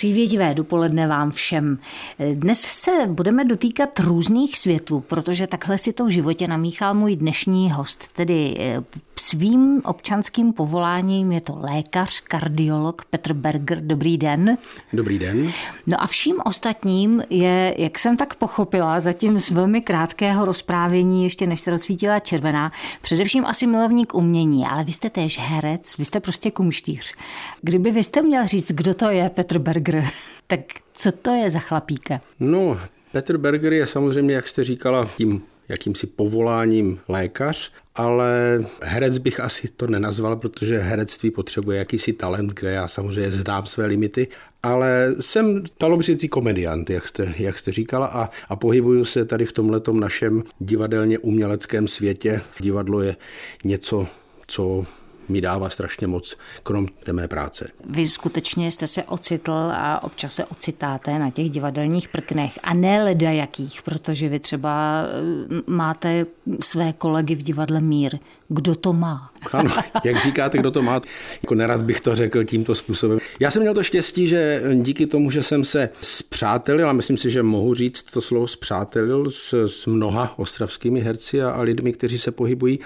Přívětivé dopoledne vám všem. Dnes se budeme dotýkat různých světů, protože takhle si to v životě namíchal můj dnešní host, tedy eh, svým občanským povoláním je to lékař, kardiolog Petr Berger. Dobrý den. Dobrý den. No a vším ostatním je, jak jsem tak pochopila, zatím z velmi krátkého rozprávění, ještě než se rozsvítila červená, především asi milovník umění, ale vy jste též herec, vy jste prostě kumštíř. Kdyby vy jste měl říct, kdo to je Petr Berger, tak co to je za chlapíka? No, Petr Berger je samozřejmě, jak jste říkala, tím jakýmsi povoláním lékař, ale herec bych asi to nenazval, protože herectví potřebuje jakýsi talent, kde já samozřejmě znám své limity, ale jsem talobřící komediant, jak jste, jak jste říkala, a, a pohybuju se tady v tomhletom našem divadelně uměleckém světě. Divadlo je něco, co mi dává strašně moc, krom té mé práce. Vy skutečně jste se ocitl a občas se ocitáte na těch divadelních prknech a ne leda jakých, protože vy třeba eh, máte své kolegy v divadle Mír. Kdo to má? Ano, jak říkáte, kdo to má, jako nerad bych to řekl tímto způsobem. Já jsem měl to štěstí, že díky tomu, že jsem se zpřátelil, a myslím si, že mohu říct to slovo zpřátelil s, s mnoha ostravskými herci a, a lidmi, kteří se pohybují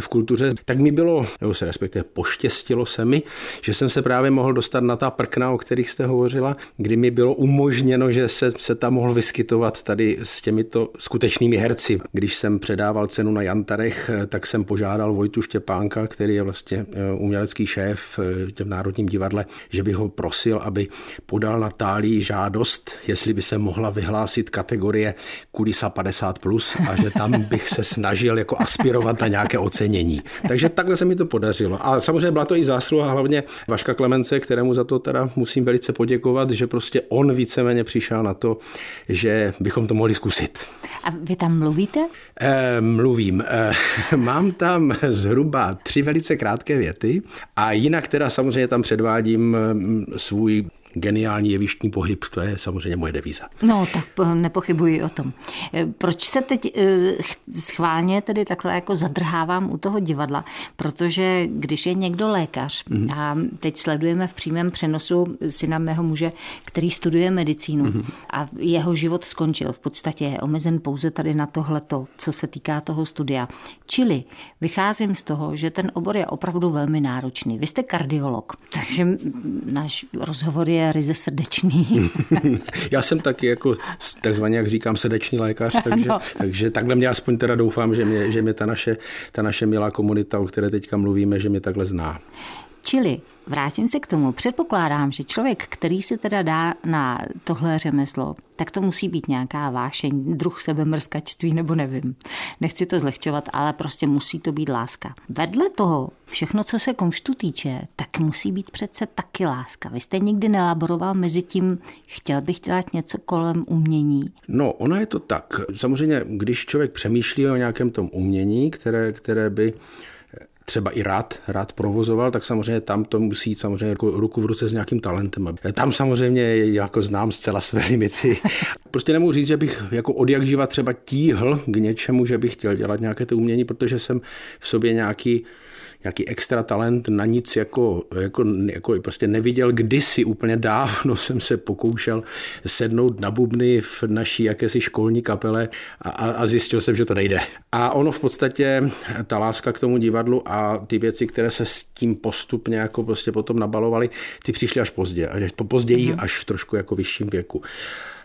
v kultuře, tak mi bylo, nebo se respektive poštěstilo se mi, že jsem se právě mohl dostat na ta prkna, o kterých jste hovořila, kdy mi bylo umožněno, že se, se tam mohl vyskytovat tady s těmito skutečnými herci. Když jsem předával cenu na Jantarech, tak jsem požádal Vojtu Štěpánka, který je vlastně eh, umělecký šéf v eh, těm Národním divadle, že bych ho prosil, aby podal Natálii žádost, jestli by se mohla vyhlásit kategorie kulisa 50+, plus a že tam bych se snažil jako aspirovat na nějaké ocenění. Takže takhle se mi to podařilo. A samozřejmě byla to i zásluha hlavně Vaška Klemence, kterému za to teda musím velice poděkovat, že prostě on víceméně přišel na to, že bychom to mohli zkusit. A vy tam mluvíte? E, mluvím. E, mám tam zhruba tři velice krátké věty a jinak teda samozřejmě tam předvádím mm, svůj geniální jevištní pohyb, to je samozřejmě moje devíza. No, tak nepochybuji o tom. E, proč se teď e, schválně tedy takhle jako zadrhávám u toho divadla? Protože když je někdo lékař mm-hmm. a teď sledujeme v přímém přenosu syna mého muže, který studuje medicínu mm-hmm. a jeho život skončil, v podstatě je omezen pouze tady na tohleto, co se týká toho studia. Čili vycházím z toho, že ten obor je opravdu velmi náročný. Vy jste kardiolog, takže náš rozhovor je je ryze srdečný. Já jsem taky jako takzvaně, jak říkám, srdečný lékař, takže, no. takže takhle mě aspoň teda doufám, že mě, že mě ta, naše, ta naše milá komunita, o které teďka mluvíme, že mě takhle zná. Čili vrátím se k tomu. Předpokládám, že člověk, který se teda dá na tohle řemeslo, tak to musí být nějaká vášeň, druh sebemrskačství nebo nevím. Nechci to zlehčovat, ale prostě musí to být láska. Vedle toho, všechno, co se komštu týče, tak musí být přece taky láska. Vy jste nikdy nelaboroval mezi tím, chtěl bych dělat něco kolem umění? No, ono je to tak. Samozřejmě, když člověk přemýšlí o nějakém tom umění, které, které by třeba i rád, rád provozoval, tak samozřejmě tam to musí samozřejmě jako ruku v ruce s nějakým talentem. Tam samozřejmě jako znám zcela své limity. Prostě nemůžu říct, že bych jako od jak živa třeba tíhl k něčemu, že bych chtěl dělat nějaké to umění, protože jsem v sobě nějaký nějaký extra talent na nic jako, jako, jako prostě neviděl. Kdysi úplně dávno jsem se pokoušel sednout na bubny v naší jakési školní kapele a, a zjistil jsem, že to nejde. A ono v podstatě, ta láska k tomu divadlu a ty věci, které se s tím postupně jako prostě potom nabalovaly, ty přišly až pozdě, až později, mm-hmm. až v trošku jako vyšším věku.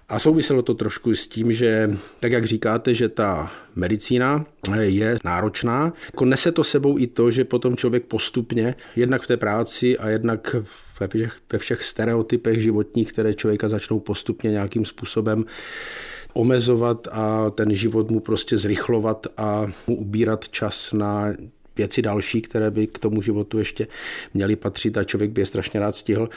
A souviselo to trošku s tím, že, tak jak říkáte, že ta medicína je náročná, jako nese to sebou i to, že potom člověk postupně, jednak v té práci a jednak ve všech, ve všech stereotypech životních, které člověka začnou postupně nějakým způsobem omezovat a ten život mu prostě zrychlovat a mu ubírat čas na věci další, které by k tomu životu ještě měly patřit a člověk by je strašně rád stihl.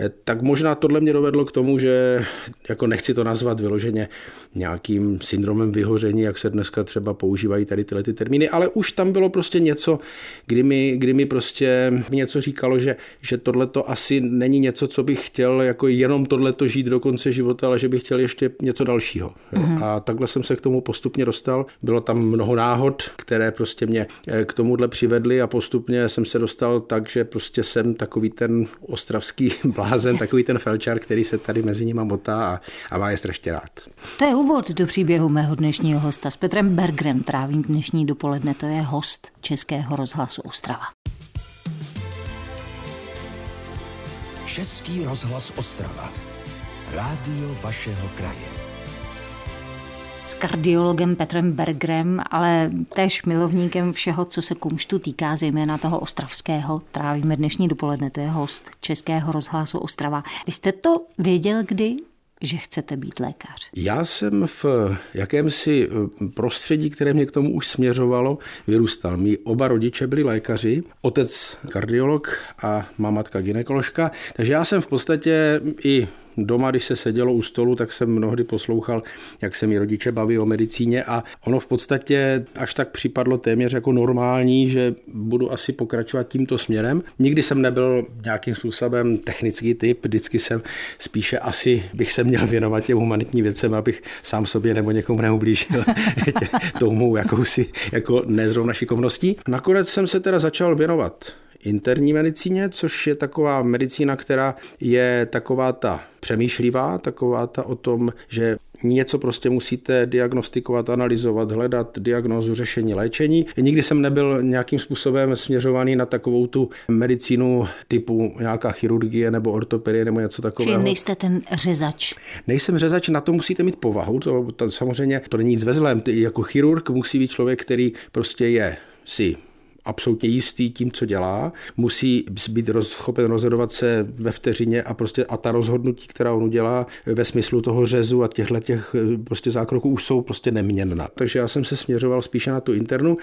Eh, tak možná tohle mě dovedlo k tomu, že jako nechci to nazvat vyloženě nějakým syndromem vyhoření, jak se dneska třeba používají tady tyhle ty termíny, ale už tam bylo prostě něco, kdy mi, kdy mi prostě něco říkalo, že, že tohle to asi není něco, co bych chtěl jako jenom tohle to žít do konce života, ale že bych chtěl ještě něco dalšího. Mm-hmm. A takhle jsem se k tomu postupně dostal. Bylo tam mnoho náhod, které prostě mě eh, k tomu tohle přivedli a postupně jsem se dostal tak, že prostě jsem takový ten ostravský blázen, takový ten felčar, který se tady mezi nimi motá a, a má je strašně rád. To je úvod do příběhu mého dnešního hosta. S Petrem Bergrem trávím dnešní dopoledne. To je host Českého rozhlasu Ostrava. Český rozhlas Ostrava. Rádio vašeho kraje. S kardiologem Petrem Bergrem, ale též milovníkem všeho, co se kumštu týká, zejména toho ostravského. Trávíme dnešní dopoledne, to je host Českého rozhlasu Ostrava. Vy jste to věděl kdy, že chcete být lékař? Já jsem v jakémsi eh, prostředí, které mě k tomu už směřovalo, vyrůstal. Mí oba rodiče byli lékaři, otec kardiolog a mamatka ginekoložka, takže já jsem v podstatě i doma, když se sedělo u stolu, tak jsem mnohdy poslouchal, jak se mi rodiče baví o medicíně a ono v podstatě až tak připadlo téměř jako normální, že budu asi pokračovat tímto směrem. Nikdy jsem nebyl nějakým způsobem technický typ, vždycky jsem spíše asi bych se měl věnovat těm humanitním věcem, abych sám sobě nebo někomu neublížil tomu jakousi jako nezrovna šikovností. Nakonec jsem se teda začal věnovat interní medicíně, což je taková medicína, která je taková ta přemýšlivá, taková ta o tom, že něco prostě musíte diagnostikovat, analyzovat, hledat diagnózu, řešení, léčení. Nikdy jsem nebyl nějakým způsobem směřovaný na takovou tu medicínu typu nějaká chirurgie nebo ortopedie nebo něco takového. Čili nejste ten řezač? Nejsem řezač, na to musíte mít povahu. To, to samozřejmě to není nic ve zlém. Jako chirurg musí být člověk, který prostě je si absolutně jistý tím, co dělá, musí být schopen rozhodovat se ve vteřině a prostě a ta rozhodnutí, která on udělá ve smyslu toho řezu a těchto těch prostě zákroků už jsou prostě neměnná. Takže já jsem se směřoval spíše na tu internu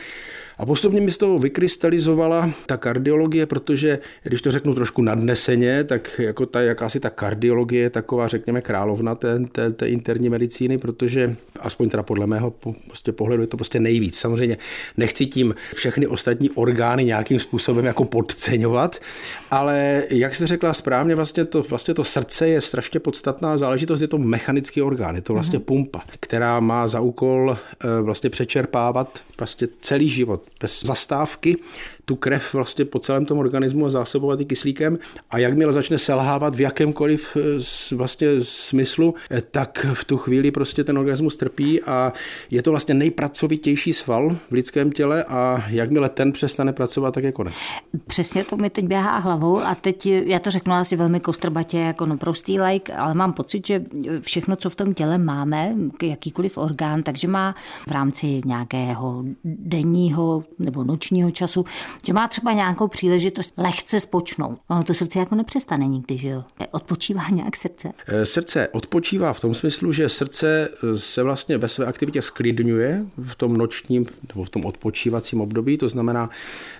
a postupně mi z toho vykrystalizovala ta kardiologie, protože když to řeknu trošku nadneseně, tak jako ta, jakási ta kardiologie je taková, řekněme, královna té, té, té interní medicíny, protože aspoň teda podle mého prostě pohledu je to prostě nejvíc. Samozřejmě nechci tím všechny ostatní orgány nějakým způsobem jako podceňovat, ale jak jste řekla správně, vlastně to, vlastně to srdce je strašně podstatná záležitost, je to mechanický orgán, je to vlastně pumpa, která má za úkol eh, vlastně přečerpávat vlastně celý život bez zastávky tu krev vlastně po celém tom organismu a zásobovat i kyslíkem a jakmile začne selhávat v jakémkoliv eh, vlastně smyslu, eh, tak v tu chvíli prostě ten organismus trpí a je to vlastně nejpracovitější sval v lidském těle a jakmile ten přestane pracovat, tak je konec. Přesně to mi teď běhá hlavou a teď já to řeknu asi velmi kostrbatě jako no prostý like, ale mám pocit, že všechno, co v tom těle máme, jakýkoliv orgán, takže má v rámci nějakého denního nebo nočního času že má třeba nějakou příležitost lehce spočnout. Ono to srdce jako nepřestane nikdy, že jo? Odpočívá nějak srdce? Eh, srdce odpočívá v tom smyslu, že srdce eh, se vlastně ve své aktivitě sklidňuje v tom nočním nebo v tom odpočívacím období, to znamená,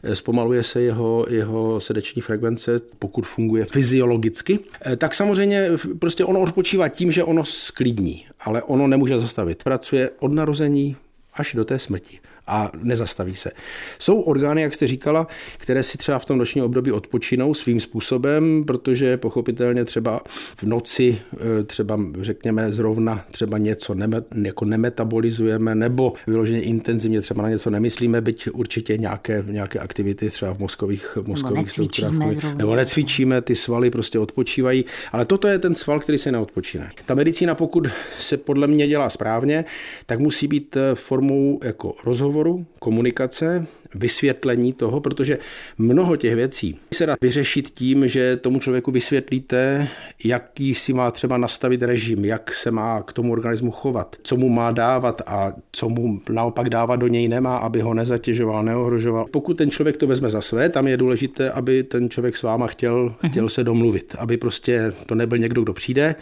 eh, zpomaluje se jeho, jeho srdeční frekvence, pokud funguje fyziologicky. Tak samozřejmě prostě ono odpočívá tím, že ono sklidní, ale ono nemůže zastavit. Pracuje od narození až do té smrti a nezastaví se. Jsou orgány, jak jste říkala, které si třeba v tom nočním období odpočinou svým způsobem, protože pochopitelně třeba v noci e, třeba řekněme zrovna třeba něco neme, jako nemetabolizujeme nebo vyloženě intenzivně třeba na něco nemyslíme, byť určitě nějaké, nějaké aktivity třeba v mozkových, v mozkových strukturách. Nebo necvičíme, ty svaly prostě odpočívají, ale toto je ten sval, který se neodpočíne. Ta medicína, pokud se podle mě dělá správně, tak musí být e, formou jako rozhovor rozhovoru, komunikace, vysvětlení toho, protože mnoho těch věcí se dá vyřešit tím, že tomu člověku vysvětlíte, jaký si má třeba nastavit režim, jak se má k tomu organismu chovat, co mu má dávat a co mu naopak dávat do něj nemá, aby ho nezatěžoval, neohrožoval. Pokud ten člověk to vezme za své, tam je důležité, aby ten člověk s váma chtěl, chtěl se domluvit, aby prostě to nebyl někdo, kdo přijde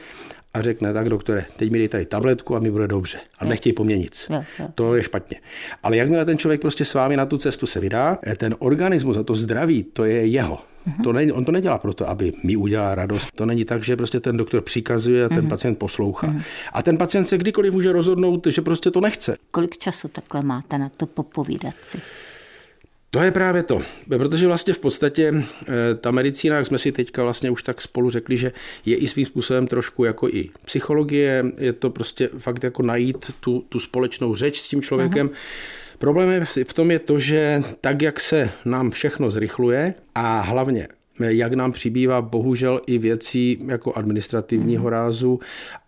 a řekne, tak doktore, teď mi dej tady tabletku a mi bude dobře. A nechtěj po mně nic. Jo, jo. To je špatně. Ale jakmile ten člověk prostě s vámi na tu cestu se vydá, eh, ten organismus a to zdraví, to je jeho. Uh-huh. To ne, on to nedělá proto, aby mi udělal radost. To není tak, že prostě ten doktor přikazuje a ten uh-huh. pacient poslouchá. Uh-huh. A ten pacient se kdykoliv může rozhodnout, že prostě to nechce. Kolik času takhle máte na to popovídat si? To je právě to, protože vlastně v podstatě eh, ta medicína, jak jsme si teďka vlastně už tak spolu řekli, že je i svým způsobem trošku jako i psychologie, je to prostě fakt jako najít tu, tu společnou řeč s tím člověkem. Aha Problém je v tom je to, že tak, jak se nám všechno zrychluje a hlavně jak nám přibývá bohužel i věcí jako administrativního mhm. rázu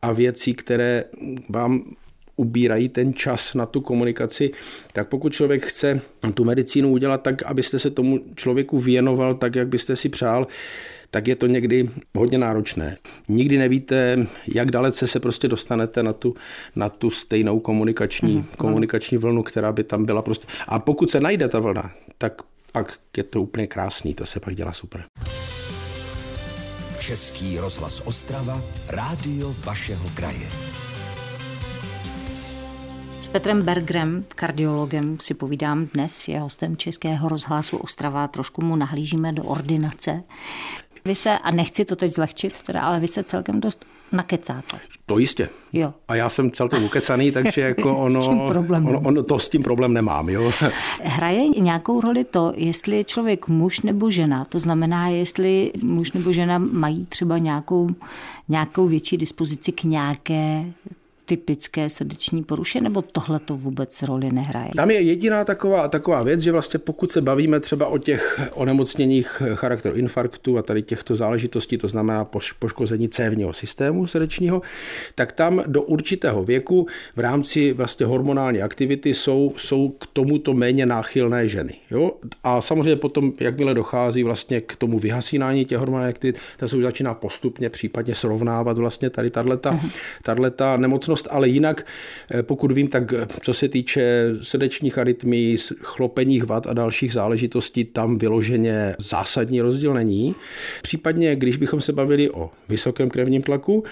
a věcí, které vám ubírají ten čas na tu komunikaci, tak pokud člověk chce tu medicínu udělat tak, abyste se tomu člověku věnoval tak, jak byste si přál, tak je to někdy hodně náročné. Nikdy nevíte, jak dalece se prostě dostanete na tu, na tu stejnou komunikační, mm, komunikační vlnu, která by tam byla prostě. A pokud se najde ta vlna, tak pak je to úplně krásný, to se pak dělá super. Český rozhlas Ostrava, rádio vašeho kraje. S Petrem Bergrem, kardiologem, si povídám dnes, je hostem Českého rozhlasu Ostrava, trošku mu nahlížíme do ordinace. Vy se, a nechci to teď zlehčit, teda, ale vy se celkem dost nakecáte. To jistě. Jo. A já jsem celkem ukecaný, takže jako ono, s tím ono, ono, to s tím problém nemám. Jo. Hraje nějakou roli to, jestli je člověk muž nebo žena, to znamená, jestli muž nebo žena mají třeba nějakou, nějakou větší dispozici k nějaké typické srdeční poruše, nebo tohle to vůbec roli nehraje? Tam je jediná taková, taková věc, že vlastně pokud se bavíme třeba o těch onemocněních charakteru infarktu a tady těchto záležitostí, to znamená poškození cévního systému srdečního, tak tam do určitého věku v rámci vlastně hormonální aktivity jsou, jsou k tomuto méně náchylné ženy. Jo? A samozřejmě potom, jakmile dochází vlastně k tomu vyhasínání těch hormonálních aktivit, tak se už začíná postupně případně srovnávat vlastně tady tato, uh-huh. nemocnost schopnost, ale jinak, eh, pokud vím, tak eh, co se týče srdečních arytmí, chlopeních vad a dalších záležitostí, tam vyloženě zásadní rozdíl není. Případně, když bychom se bavili o vysokém krevním tlaku,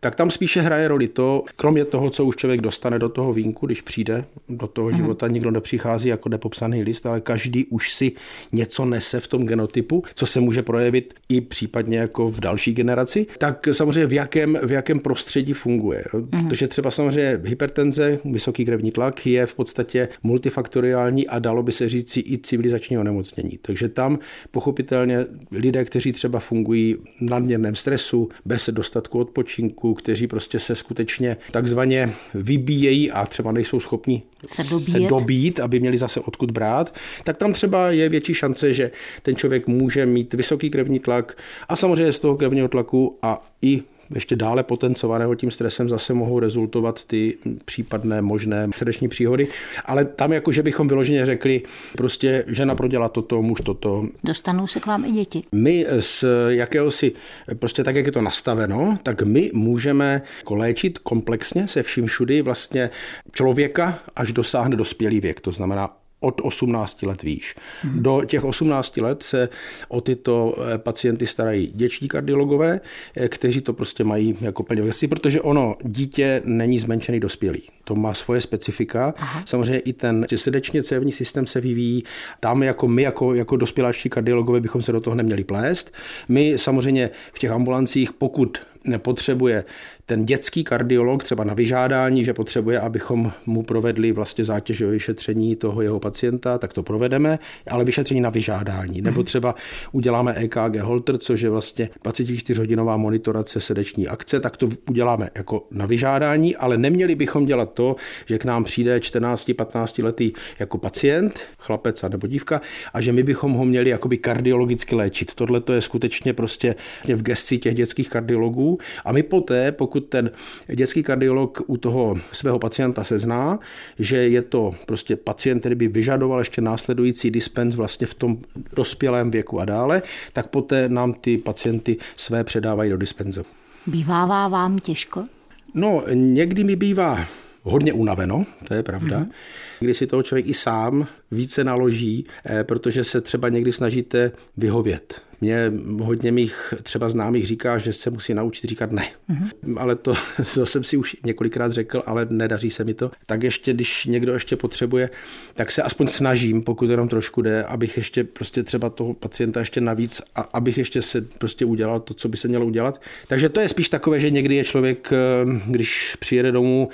tak tam spíše hraje roli to, kromě toho, co už člověk dostane do toho vínku, když přijde do toho mhm. života, nikdo nepřichází jako nepopsaný list, ale každý už si něco nese v tom genotypu, co se může projevit i případně jako v další generaci, tak samozřejmě v jakém, v jakém prostředí funguje. Mhm. Protože třeba samozřejmě hypertenze, vysoký krevní tlak je v podstatě multifaktoriální a dalo by se říct i civilizační onemocnění. Takže tam pochopitelně lidé, kteří třeba fungují v nadměrném stresu, bez dostatku odpočinku, kteří prostě se skutečně takzvaně vybíjejí a třeba nejsou schopni se dobít. se dobít, aby měli zase odkud brát, tak tam třeba je větší šance, že ten člověk může mít vysoký krevní tlak a samozřejmě z toho krevního tlaku a i ještě dále potencovaného tím stresem zase mohou rezultovat ty případné možné srdeční příhody. Ale tam jako, že bychom vyloženě řekli, prostě žena prodělá toto, muž toto. Dostanou se k vám i děti. My z jakéhosi, prostě tak, jak je to nastaveno, tak my můžeme léčit komplexně se vším všudy vlastně člověka, až dosáhne dospělý věk. To znamená od 18 let výš. Hmm. Do těch 18 let se o tyto eh, pacienty starají děční kardiologové, eh, kteří to prostě mají jako plně věci, protože ono, dítě není zmenšený dospělý. To má svoje specifika. Aha. Samozřejmě i ten srdečně cévní systém se vyvíjí. Tam jako my, jako, jako dospěláčtí kardiologové, bychom se do toho neměli plést. My samozřejmě v těch ambulancích, pokud potřebuje ten dětský kardiolog třeba na vyžádání, že potřebuje, abychom mu provedli vlastně zátěžové vyšetření toho jeho pacienta, tak to provedeme, ale vyšetření na vyžádání. Nebo mhm. třeba uděláme EKG Holter, což je vlastně 24-hodinová monitorace srdeční akce, tak to uděláme jako na vyžádání, ale neměli bychom dělat to, že k nám přijde 14-15 letý jako pacient, chlapec a nebo dívka, a že my bychom ho měli jakoby kardiologicky léčit. Tohle to je skutečně prostě v gesci těch dětských kardiologů. A my poté, pokud ten dětský kardiolog u toho svého pacienta sezná, že je to prostě pacient, který by vyžadoval ještě následující dispens vlastně v tom dospělém věku a dále, tak poté nám ty pacienty své předávají do dispenzu. Bývává vám těžko? No, někdy mi bývá hodně unaveno, to je pravda. Mm-hmm. Kdy si toho člověk i sám více naloží, eh, protože se třeba někdy snažíte vyhovět mě hodně mých třeba známých říká, že se musí naučit říkat ne. Mm-hmm. Ale to, to jsem si už několikrát řekl, ale nedaří se mi to. Tak ještě, když někdo ještě potřebuje, tak se aspoň snažím, pokud jenom trošku jde, abych ještě prostě třeba toho pacienta ještě navíc a abych ještě se prostě udělal to, co by se mělo udělat. Takže to je spíš takové, že někdy je člověk, eh, když přijede domů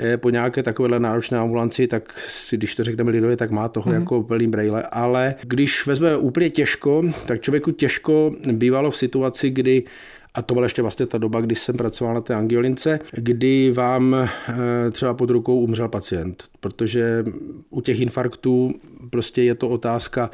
eh, po nějaké takovéhle náročné ambulanci, tak si, když to řekneme lidově, tak má toho mm-hmm. jako plný brejle. Ale když vezme úplně těžko, tak člověku těžko bývalo v situaci, kdy A to byla ještě vlastně ta doba, kdy jsem pracoval na té angiolince, kdy vám eh, třeba pod rukou umřel pacient, protože u těch infarktů prostě je to otázka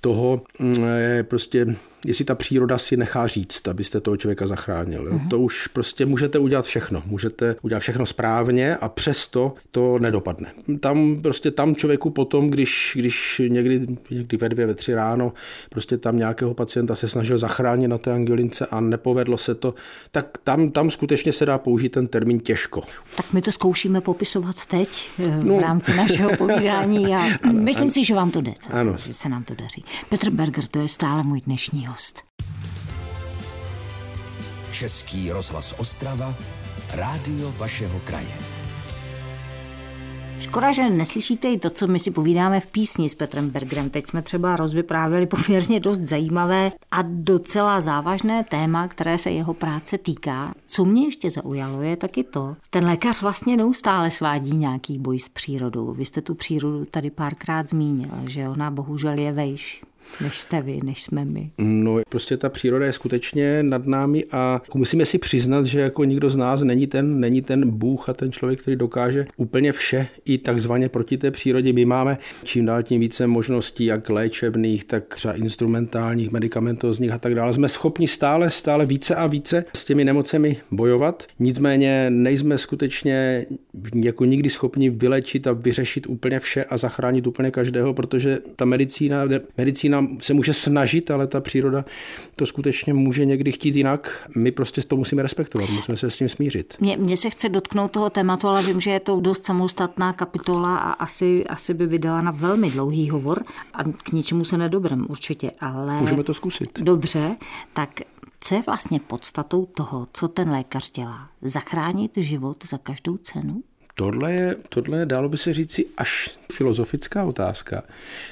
toho, mm, prostě jestli ta příroda si nechá říct, abyste toho člověka zachránil. Mm-hmm. To už prostě můžete udělat všechno. Můžete udělat všechno správně a přesto to nedopadne. Tam prostě tam člověku potom, když, když někdy, někdy ve dvě, ve tři ráno prostě tam nějakého pacienta se snažil zachránit na té angelince a nepovedlo se to, tak tam, tam skutečně se dá použít ten termín těžko. Tak my to zkoušíme popisovat teď eh, v no. rámci našeho povídání a ano, myslím ano. si, že vám to jde. Ano. Že se nám to daří. Petr Berger, to je stále můj dnešní host. Český rozhlas Ostrava, rádio vašeho kraje. Škoda, že neslyšíte i to, co my si povídáme v písni s Petrem Bergerem. Teď jsme třeba rozvyprávěli poměrně dost zajímavé a docela závažné téma, které se jeho práce týká. Co mě ještě zaujalo, je taky to, ten lékař vlastně neustále svádí nějaký boj s přírodou. Vy jste tu přírodu tady párkrát zmínil, že ona bohužel je vejš než jste vy, než jsme my. No, prostě ta příroda je skutečně nad námi a musíme si přiznat, že jako nikdo z nás není ten, není ten Bůh a ten člověk, který dokáže úplně vše i takzvaně proti té přírodě. My máme čím dál tím více možností, jak léčebných, tak třeba instrumentálních, medicamentozních a tak dále. Jsme schopni stále, stále více a více s těmi nemocemi bojovat. Nicméně nejsme skutečně jako nikdy schopni vylečit a vyřešit úplně vše a zachránit úplně každého, protože ta medicína, medicína se může snažit, ale ta příroda to skutečně může někdy chtít jinak. My prostě to musíme respektovat, musíme se s tím smířit. Mně, mně se chce dotknout toho tématu, ale vím, že je to dost samostatná kapitola a asi, asi by vydala na velmi dlouhý hovor a k ničemu se nedobrem určitě, ale... Můžeme to zkusit. Dobře, tak co je vlastně podstatou toho, co ten lékař dělá? Zachránit život za každou cenu? Tohle je, tohle je, dalo by se říci, až filozofická otázka.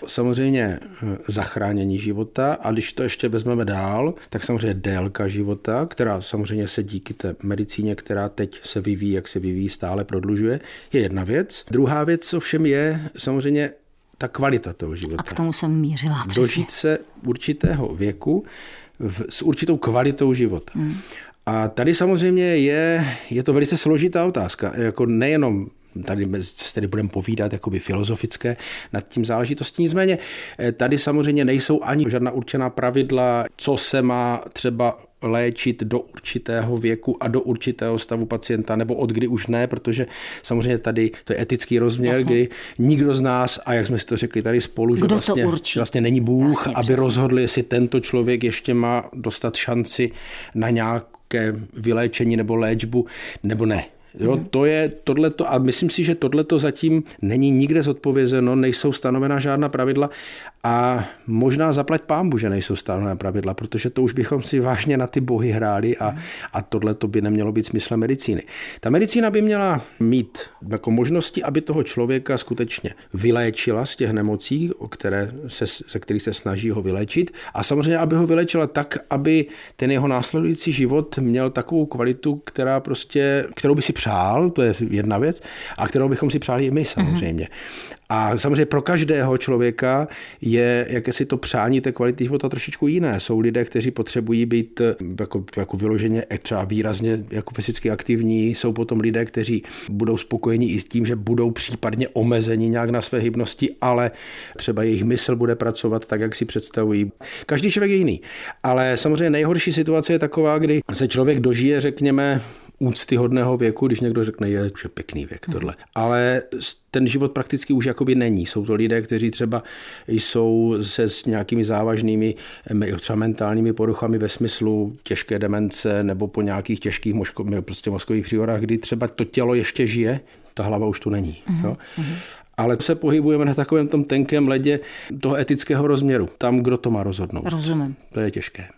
Samozřejmě eh, zachránění života a když to ještě vezmeme dál, tak samozřejmě délka života, která samozřejmě se díky té medicíně, která teď se vyvíjí, jak se vyvíjí, stále prodlužuje, je jedna věc. Druhá věc ovšem je samozřejmě ta kvalita toho života. A k tomu jsem mířila. Přesně. Dožít se určitého věku v, s určitou kvalitou života. Hmm. A tady samozřejmě je, je to velice složitá otázka. Jako nejenom tady tady budeme povídat jakoby filozofické nad tím záležitostí. Nicméně eh, tady samozřejmě nejsou ani žádná určená pravidla, co se má třeba léčit do určitého věku a do určitého stavu pacienta, nebo od kdy už ne, protože samozřejmě tady to je etický rozměr, Jasně. kdy nikdo z nás, a jak jsme si to řekli tady spolu, Kdo že vlastně, vlastně není Bůh, Jasně, aby přesně. rozhodl, jestli tento člověk ještě má dostat šanci na nějaké vyléčení nebo léčbu, nebo ne. Jo, mhm. to je tohleto, a myslím si, že tohleto zatím není nikde zodpovězeno, nejsou stanovena žádná pravidla a možná zaplať pámbu, že nejsou stanovená pravidla, protože to už bychom si vážně na ty bohy hráli a, a tohle to by nemělo být smyslem medicíny. Ta medicína by měla mít jako možnosti, aby toho člověka skutečně vyléčila z těch nemocí, o které se, se kterých se snaží ho vyléčit a samozřejmě, aby ho vyléčila tak, aby ten jeho následující život měl takovou kvalitu, která prostě, kterou by si přál, to je jedna věc, a kterou bychom si přáli i my samozřejmě. Mm-hmm. A samozřejmě pro každého člověka je jakési to přání té kvality života trošičku jiné. Jsou lidé, kteří potřebují být eh, jako, jako vyloženě eh, třeba výrazně jako fyzicky aktivní, jsou potom lidé, kteří budou spokojeni i s tím, že budou případně omezeni nějak na své hybnosti, ale třeba jejich mysl bude pracovat tak, jak si představují. Každý člověk je jiný. Ale samozřejmě nejhorší situace je taková, kdy se člověk dožije, řekněme, úctyhodného věku, když někdo řekne, je, že pěkný věk tohle. Ale ten život prakticky už jakoby není. Jsou to lidé, kteří třeba jsou se s nějakými závažnými třeba mentálními poruchami ve smyslu těžké demence nebo po nějakých těžkých moško, prostě mozkových příhodách, kdy třeba to tělo ještě žije, ta hlava už tu není. Mm-hmm. Jo? Mhm. ale se pohybujeme na takovém tom tenkém ledě toho etického rozměru. Tam, kdo to má rozhodnout. Rozumím. To je těžké.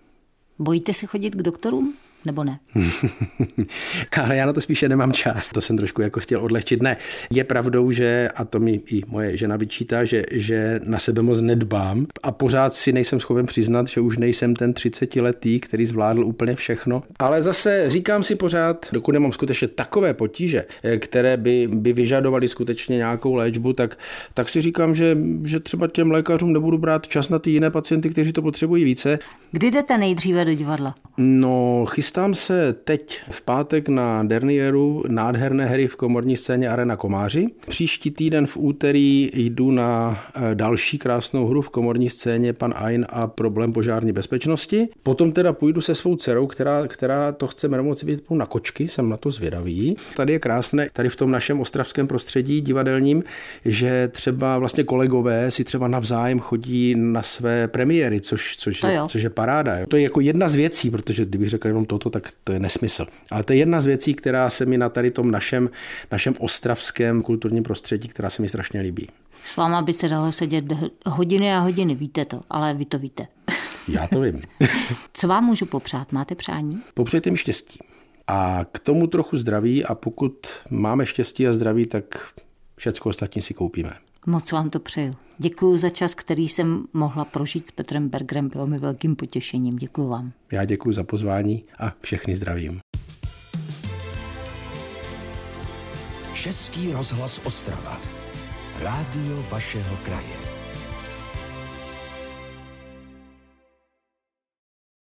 Bojíte se chodit k doktorům? Nebo ne? Ale já na to spíše nemám čas. To jsem trošku jako chtěl odlehčit. Ne, je pravdou, že, a to mi i moje žena vyčítá, že, že na sebe moc nedbám a pořád si nejsem schopen přiznat, že už nejsem ten 30 letý, který zvládl úplně všechno. Ale zase říkám si pořád, dokud nemám skutečně takové potíže, které by, by vyžadovaly skutečně nějakou léčbu, tak, tak si říkám, že, že třeba těm lékařům nebudu brát čas na ty jiné pacienty, kteří to potřebují více. Kdy jdete nejdříve do divadla? No, chystám chystám se teď v pátek na Dernieru nádherné hry v komorní scéně Arena Komáři. Příští týden v úterý jdu na eh, další krásnou hru v komorní scéně Pan Ain a problém požární bezpečnosti. Potom teda půjdu se svou dcerou, která, která to chce moci být na kočky, jsem na to zvědavý. Tady je krásné, tady v tom našem ostravském prostředí divadelním, že třeba vlastně kolegové si třeba navzájem chodí na své premiéry, což, což, je, což je paráda. Jo. To je jako jedna z věcí, protože kdybych řekl jenom toto, tak to je nesmysl. Ale to je jedna z věcí, která se mi na tady tom našem, našem ostravském kulturním prostředí, která se mi strašně líbí. S váma by se dalo sedět hodiny a hodiny, víte to, ale vy to víte. Já to vím. Co vám můžu popřát? Máte přání? Popřejte mi štěstí. A k tomu trochu zdraví a pokud máme štěstí a zdraví, tak všechno ostatní si koupíme. Moc vám to přeju. Děkuji za čas, který jsem mohla prožít s Petrem Bergerem. Bylo mi velkým potěšením. Děkuji vám. Já děkuji za pozvání a všechny zdravím. Český rozhlas Ostrava. Rádio vašeho kraje.